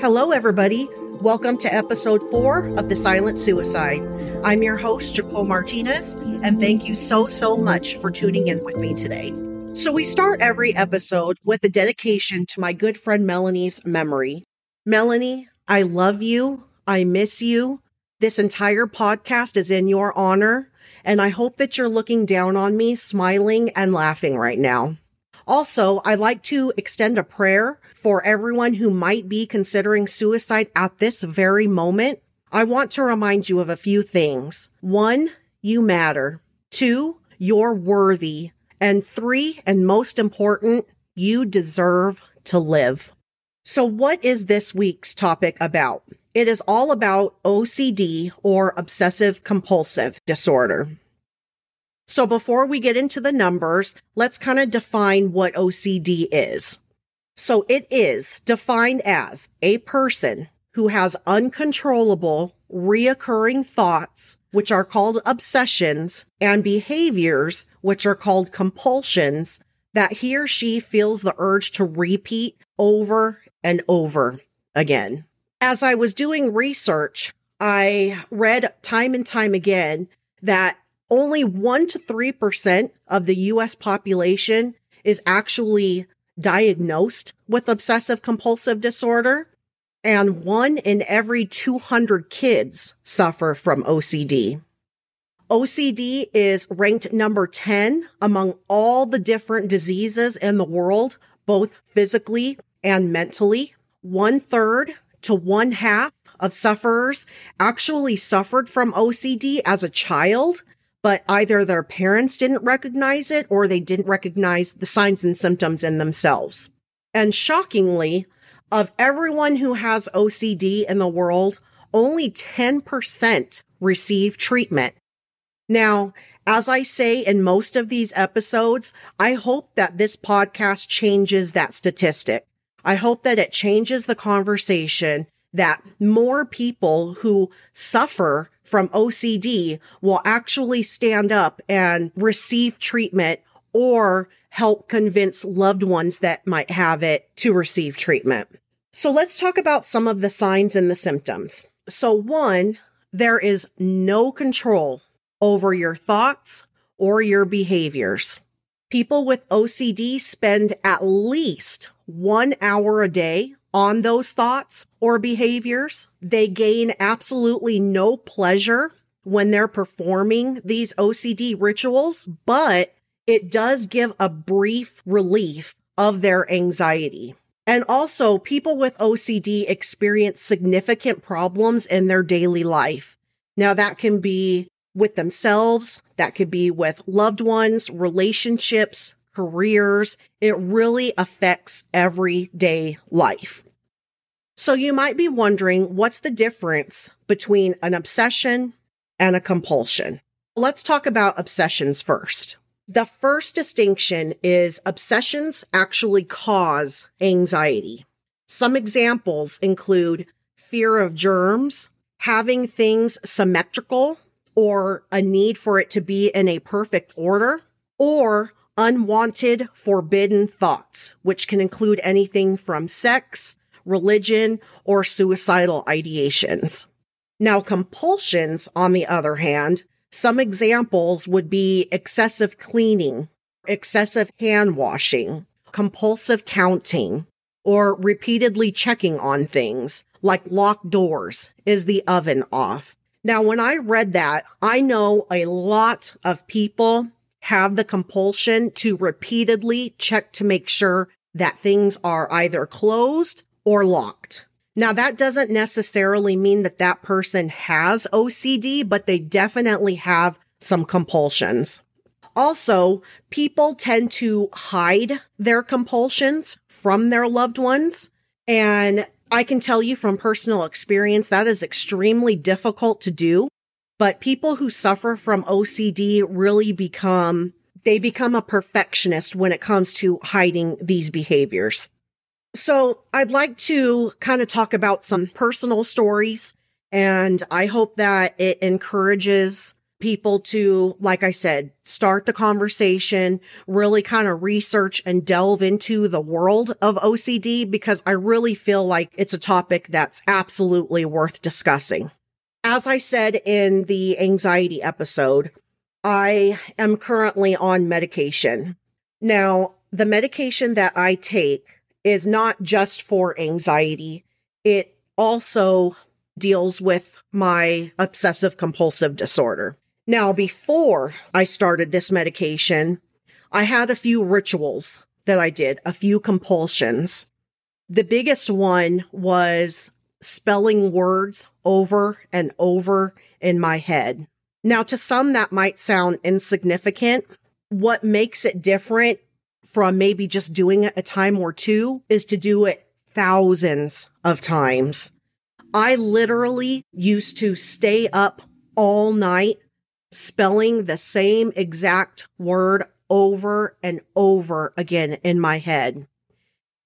Hello, everybody. Welcome to episode four of The Silent Suicide. I'm your host, Jacole Martinez, and thank you so, so much for tuning in with me today. So, we start every episode with a dedication to my good friend Melanie's memory. Melanie, I love you. I miss you. This entire podcast is in your honor, and I hope that you're looking down on me, smiling and laughing right now. Also, I'd like to extend a prayer for everyone who might be considering suicide at this very moment. I want to remind you of a few things. One, you matter. Two, you're worthy. And three, and most important, you deserve to live. So, what is this week's topic about? It is all about OCD or obsessive compulsive disorder. So, before we get into the numbers, let's kind of define what OCD is. So, it is defined as a person who has uncontrollable, reoccurring thoughts, which are called obsessions, and behaviors, which are called compulsions, that he or she feels the urge to repeat over and over again. As I was doing research, I read time and time again that only 1 to 3% of the US population is actually diagnosed with obsessive compulsive disorder and one in every 200 kids suffer from OCD. OCD is ranked number 10 among all the different diseases in the world, both physically and mentally. One third to one half of sufferers actually suffered from OCD as a child, but either their parents didn't recognize it or they didn't recognize the signs and symptoms in themselves. And shockingly, of everyone who has OCD in the world, only 10% receive treatment. Now, as I say in most of these episodes, I hope that this podcast changes that statistic. I hope that it changes the conversation that more people who suffer from OCD will actually stand up and receive treatment or help convince loved ones that might have it to receive treatment. So let's talk about some of the signs and the symptoms. So one, there is no control over your thoughts or your behaviors. People with OCD spend at least one hour a day on those thoughts or behaviors. They gain absolutely no pleasure when they're performing these OCD rituals, but it does give a brief relief of their anxiety. And also, people with OCD experience significant problems in their daily life. Now, that can be with themselves, that could be with loved ones, relationships, careers. It really affects everyday life. So you might be wondering what's the difference between an obsession and a compulsion? Let's talk about obsessions first. The first distinction is obsessions actually cause anxiety. Some examples include fear of germs, having things symmetrical or a need for it to be in a perfect order, or unwanted, forbidden thoughts, which can include anything from sex, religion, or suicidal ideations. Now, compulsions, on the other hand, some examples would be excessive cleaning, excessive hand washing, compulsive counting, or repeatedly checking on things like locked doors. Is the oven off? Now, when I read that, I know a lot of people have the compulsion to repeatedly check to make sure that things are either closed or locked. Now, that doesn't necessarily mean that that person has OCD, but they definitely have some compulsions. Also, people tend to hide their compulsions from their loved ones. And I can tell you from personal experience that is extremely difficult to do. But people who suffer from OCD really become, they become a perfectionist when it comes to hiding these behaviors. So I'd like to kind of talk about some personal stories and I hope that it encourages people to, like I said, start the conversation, really kind of research and delve into the world of OCD because I really feel like it's a topic that's absolutely worth discussing. As I said in the anxiety episode, I am currently on medication. Now, the medication that I take is not just for anxiety. It also deals with my obsessive compulsive disorder. Now, before I started this medication, I had a few rituals that I did, a few compulsions. The biggest one was spelling words over and over in my head. Now, to some, that might sound insignificant. What makes it different from maybe just doing it a time or two is to do it thousands of times. I literally used to stay up all night spelling the same exact word over and over again in my head.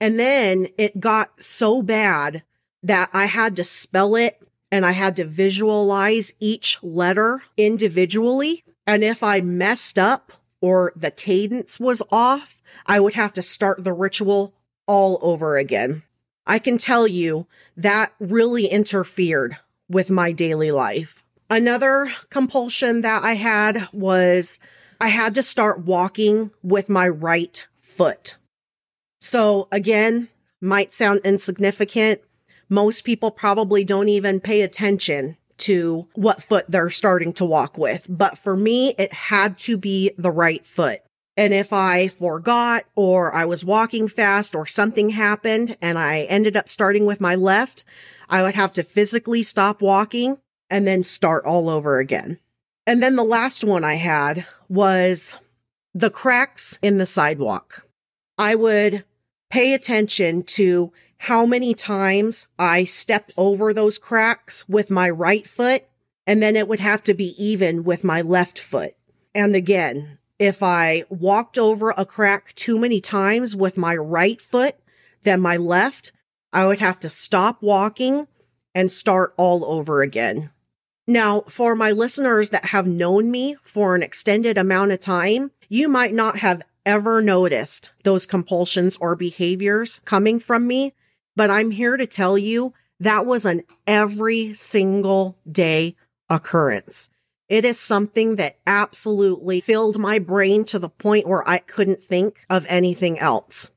And then it got so bad that I had to spell it and I had to visualize each letter individually. And if I messed up or the cadence was off, I would have to start the ritual all over again. I can tell you that really interfered with my daily life. Another compulsion that I had was I had to start walking with my right foot. So again, might sound insignificant. Most people probably don't even pay attention to what foot they're starting to walk with. But for me, it had to be the right foot. And if I forgot or I was walking fast or something happened and I ended up starting with my left, I would have to physically stop walking and then start all over again. And then the last one I had was the cracks in the sidewalk. I would pay attention to how many times I stepped over those cracks with my right foot, and then it would have to be even with my left foot. And again, if I walked over a crack too many times with my right foot than my left, I would have to stop walking and start all over again. Now, for my listeners that have known me for an extended amount of time, you might not have ever noticed those compulsions or behaviors coming from me, but I'm here to tell you that was an every single day occurrence. It is something that absolutely filled my brain to the point where I couldn't think of anything else.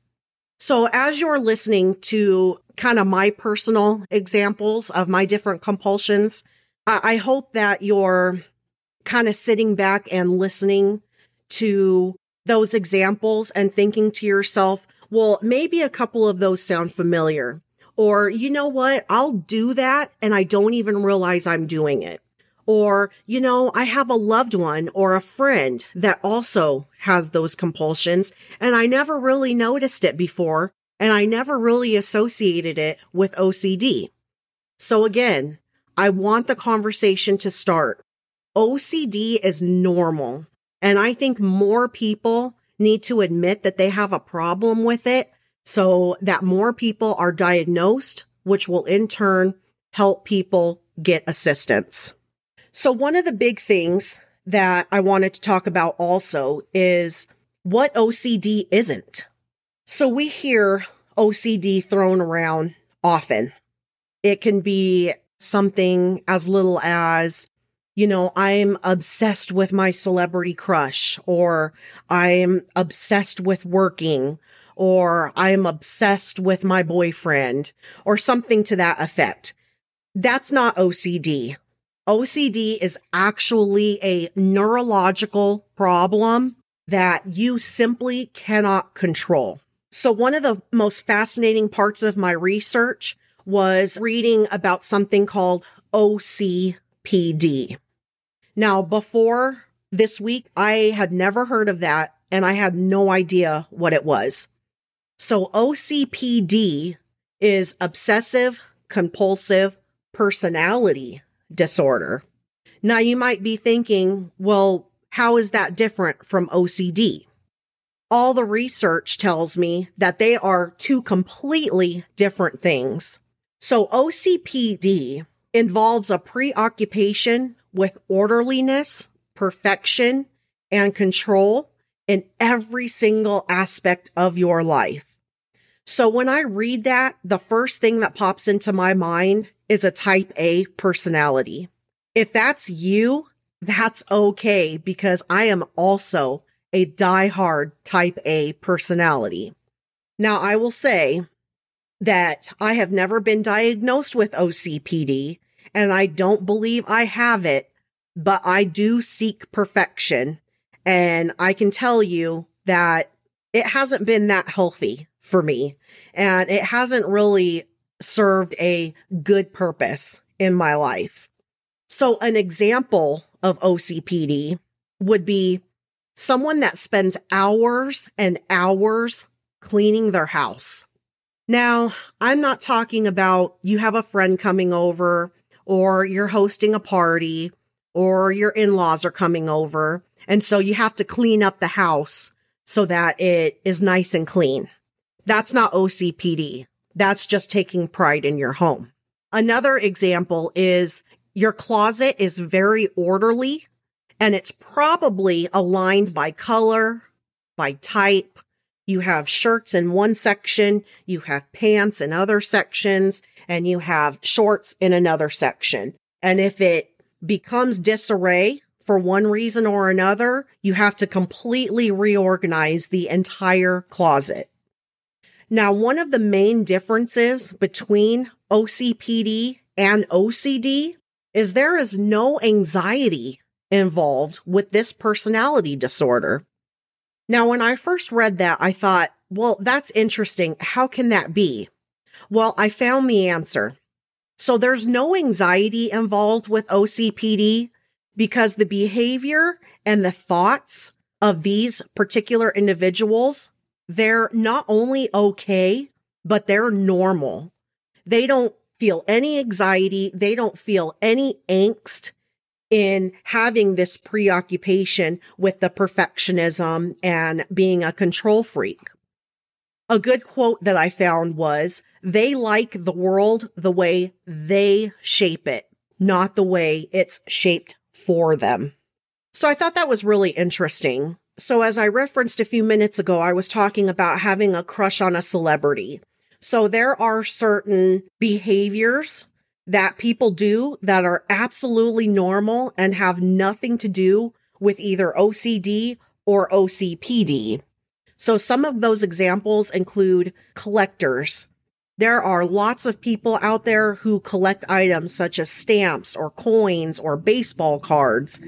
So as you're listening to kind of my personal examples of my different compulsions, I, hope that you're kind of sitting back and listening to those examples and thinking to yourself, well, maybe a couple of those sound familiar. Or, you know what? I'll do that and I don't even realize I'm doing it. Or, you know, I have a loved one or a friend that also has those compulsions and I never really noticed it before and I never really associated it with OCD. So again, I want the conversation to start. OCD is normal. And I think more people need to admit that they have a problem with it so that more people are diagnosed, which will in turn help people get assistance. So one of the big things that I wanted to talk about also is what OCD isn't. So we hear OCD thrown around often. It can be something as little as, you know, I'm obsessed with my celebrity crush, or I'm obsessed with working, or I'm obsessed with my boyfriend, or something to that effect. That's not OCD. OCD is actually a neurological problem that you simply cannot control. So one of the most fascinating parts of my research was reading about something called OCPD. Now, before this week, I had never heard of that and I had no idea what it was. So OCPD is obsessive compulsive personality disorder. Now you might be thinking, well, how is that different from OCD? All the research tells me that they are two completely different things. So OCPD involves a preoccupation with orderliness, perfection and control in every single aspect of your life. So when I read that, the first thing that pops into my mind is a type A personality. If that's you, that's okay because I am also a die-hard type A personality. Now, I will say that I have never been diagnosed with OCPD and I don't believe I have it, but I do seek perfection. And I can tell you that it hasn't been that healthy for me and it hasn't really served a good purpose in my life. So an example of OCPD would be someone that spends hours and hours cleaning their house. Now, I'm not talking about you have a friend coming over or you're hosting a party or your in-laws are coming over. And so you have to clean up the house so that it is nice and clean. That's not OCPD. That's just taking pride in your home. Another example is your closet is very orderly and it's probably aligned by color, by type, you have shirts in one section, you have pants in other sections, and you have shorts in another section. And if it becomes disarray for one reason or another, you have to completely reorganize the entire closet. Now, one of the main differences between OCPD and OCD is there is no anxiety involved with this personality disorder. Now, when I first read that, I thought, well, that's interesting. How can that be? Well, I found the answer. So there's no anxiety involved with OCPD because the behavior and the thoughts of these particular individuals, they're not only okay, but they're normal. They don't feel any anxiety. They don't feel any angst in having this preoccupation with the perfectionism and being a control freak. A good quote that I found was, they like the world the way they shape it, not the way it's shaped for them. So I thought that was really interesting. So as I referenced a few minutes ago, I was talking about having a crush on a celebrity. So there are certain behaviors that people do that are absolutely normal and have nothing to do with either OCD or OCPD. So some of those examples include collectors. There are lots of people out there who collect items such as stamps or coins or baseball cards.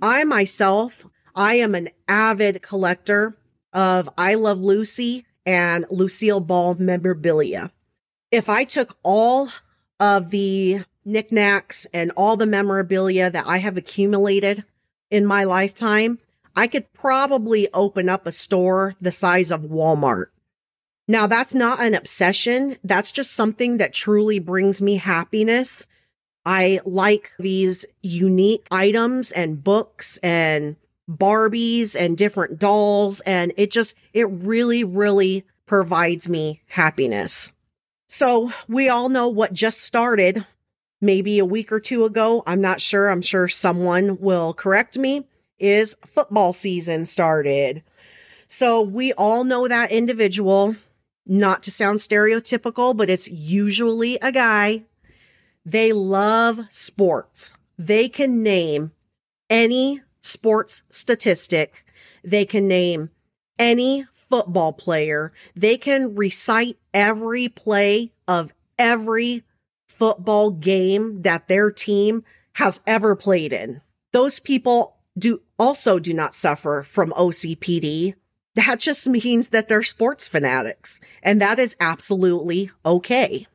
I myself, I am an avid collector of I Love Lucy and Lucille Ball memorabilia. If I took all of the knickknacks and all the memorabilia that I have accumulated in my lifetime, I could probably open up a store the size of Walmart. Now, that's not an obsession. That's just something that truly brings me happiness. I like these unique items and books and Barbies and different dolls. And it just, it really, really provides me happiness. So we all know what just started maybe a week or two ago. I'm not sure. I'm sure someone will correct me. Is football season started. So we all know that individual, not to sound stereotypical, but it's usually a guy. They love sports. They can name any sports statistic. They can name any football player. They can recite every play of every football game that their team has ever played in. Those people do also do not suffer from OCPD. That just means that they're sports fanatics, and that is absolutely okay.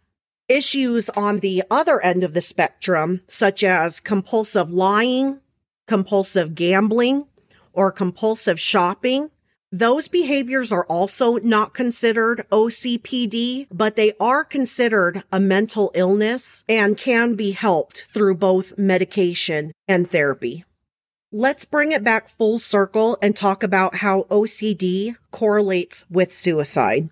Issues on the other end of the spectrum, such as compulsive lying, compulsive gambling, or compulsive shopping, those behaviors are also not considered OCPD, but they are considered a mental illness and can be helped through both medication and therapy. Let's bring it back full circle and talk about how OCD correlates with suicide.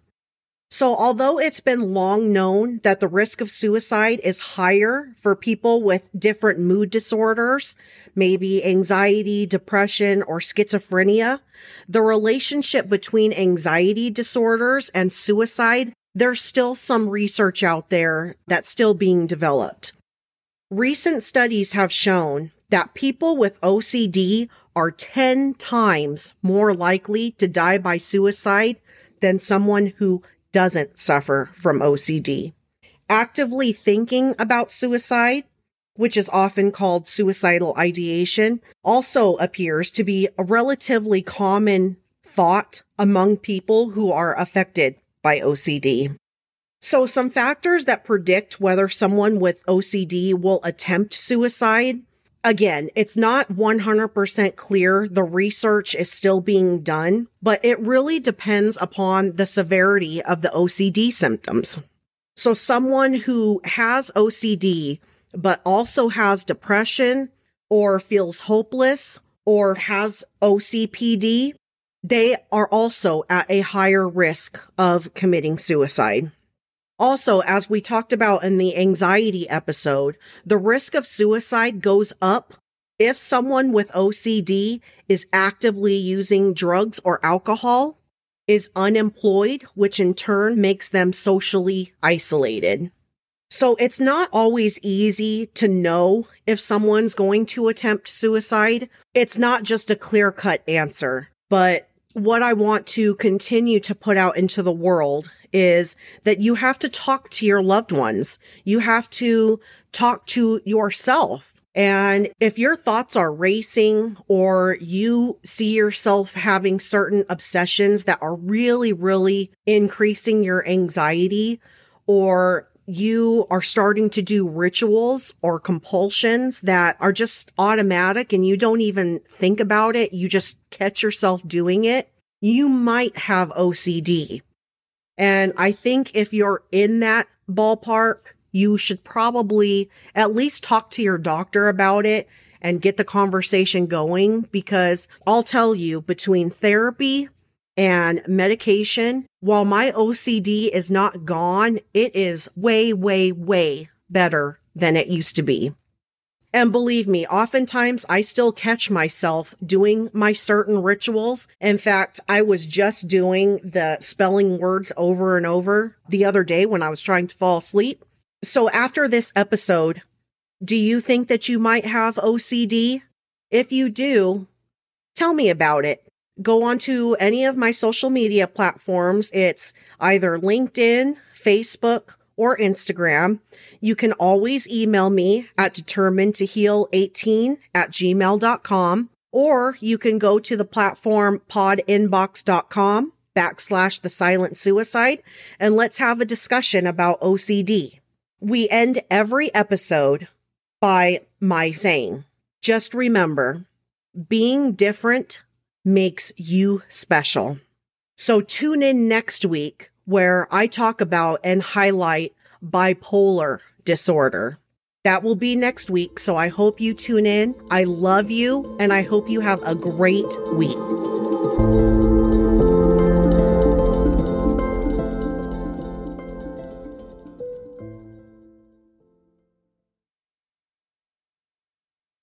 So, although it's been long known that the risk of suicide is higher for people with different mood disorders, maybe anxiety, depression, or schizophrenia, the relationship between anxiety disorders and suicide, there's still some research out there that's still being developed. Recent studies have shown that people with OCD are 10 times more likely to die by suicide than someone who doesn't suffer from OCD. Actively thinking about suicide, which is often called suicidal ideation, also appears to be a relatively common thought among people who are affected by OCD. So, some factors that predict whether someone with OCD will attempt suicide. Again, it's not 100% clear. The research is still being done, but it really depends upon the severity of the OCD symptoms. So, someone who has OCD, but also has depression or feels hopeless or has OCPD, they are also at a higher risk of committing suicide. Also, as we talked about in the anxiety episode, the risk of suicide goes up if someone with OCD is actively using drugs or alcohol, is unemployed, which in turn makes them socially isolated. So it's not always easy to know if someone's going to attempt suicide. It's not just a clear cut answer, but what I want to continue to put out into the world is that you have to talk to your loved ones. You have to talk to yourself. And if your thoughts are racing or you see yourself having certain obsessions that are really, really increasing your anxiety or you are starting to do rituals or compulsions that are just automatic and you don't even think about it, you just catch yourself doing it, you might have OCD. And I think if you're in that ballpark, you should probably at least talk to your doctor about it and get the conversation going because I'll tell you between therapy and medication, while my OCD is not gone, it is way, way, way better than it used to be. And believe me, oftentimes I still catch myself doing my certain rituals. In fact, I was just doing the spelling words over and over the other day when I was trying to fall asleep. So after this episode, do you think that you might have OCD? If you do, tell me about it. Go on to any of my social media platforms. It's either LinkedIn, Facebook, or Instagram. You can always email me at determined to heal 18 at gmail.com, or you can go to the platform podinbox.com backslash the silent suicide and let's have a discussion about OCD. We end every episode by my saying, just remember, being different makes you special. So tune in next week where I talk about and highlight bipolar disorder. That will be next week. So I hope you tune in. I love you and I hope you have a great week.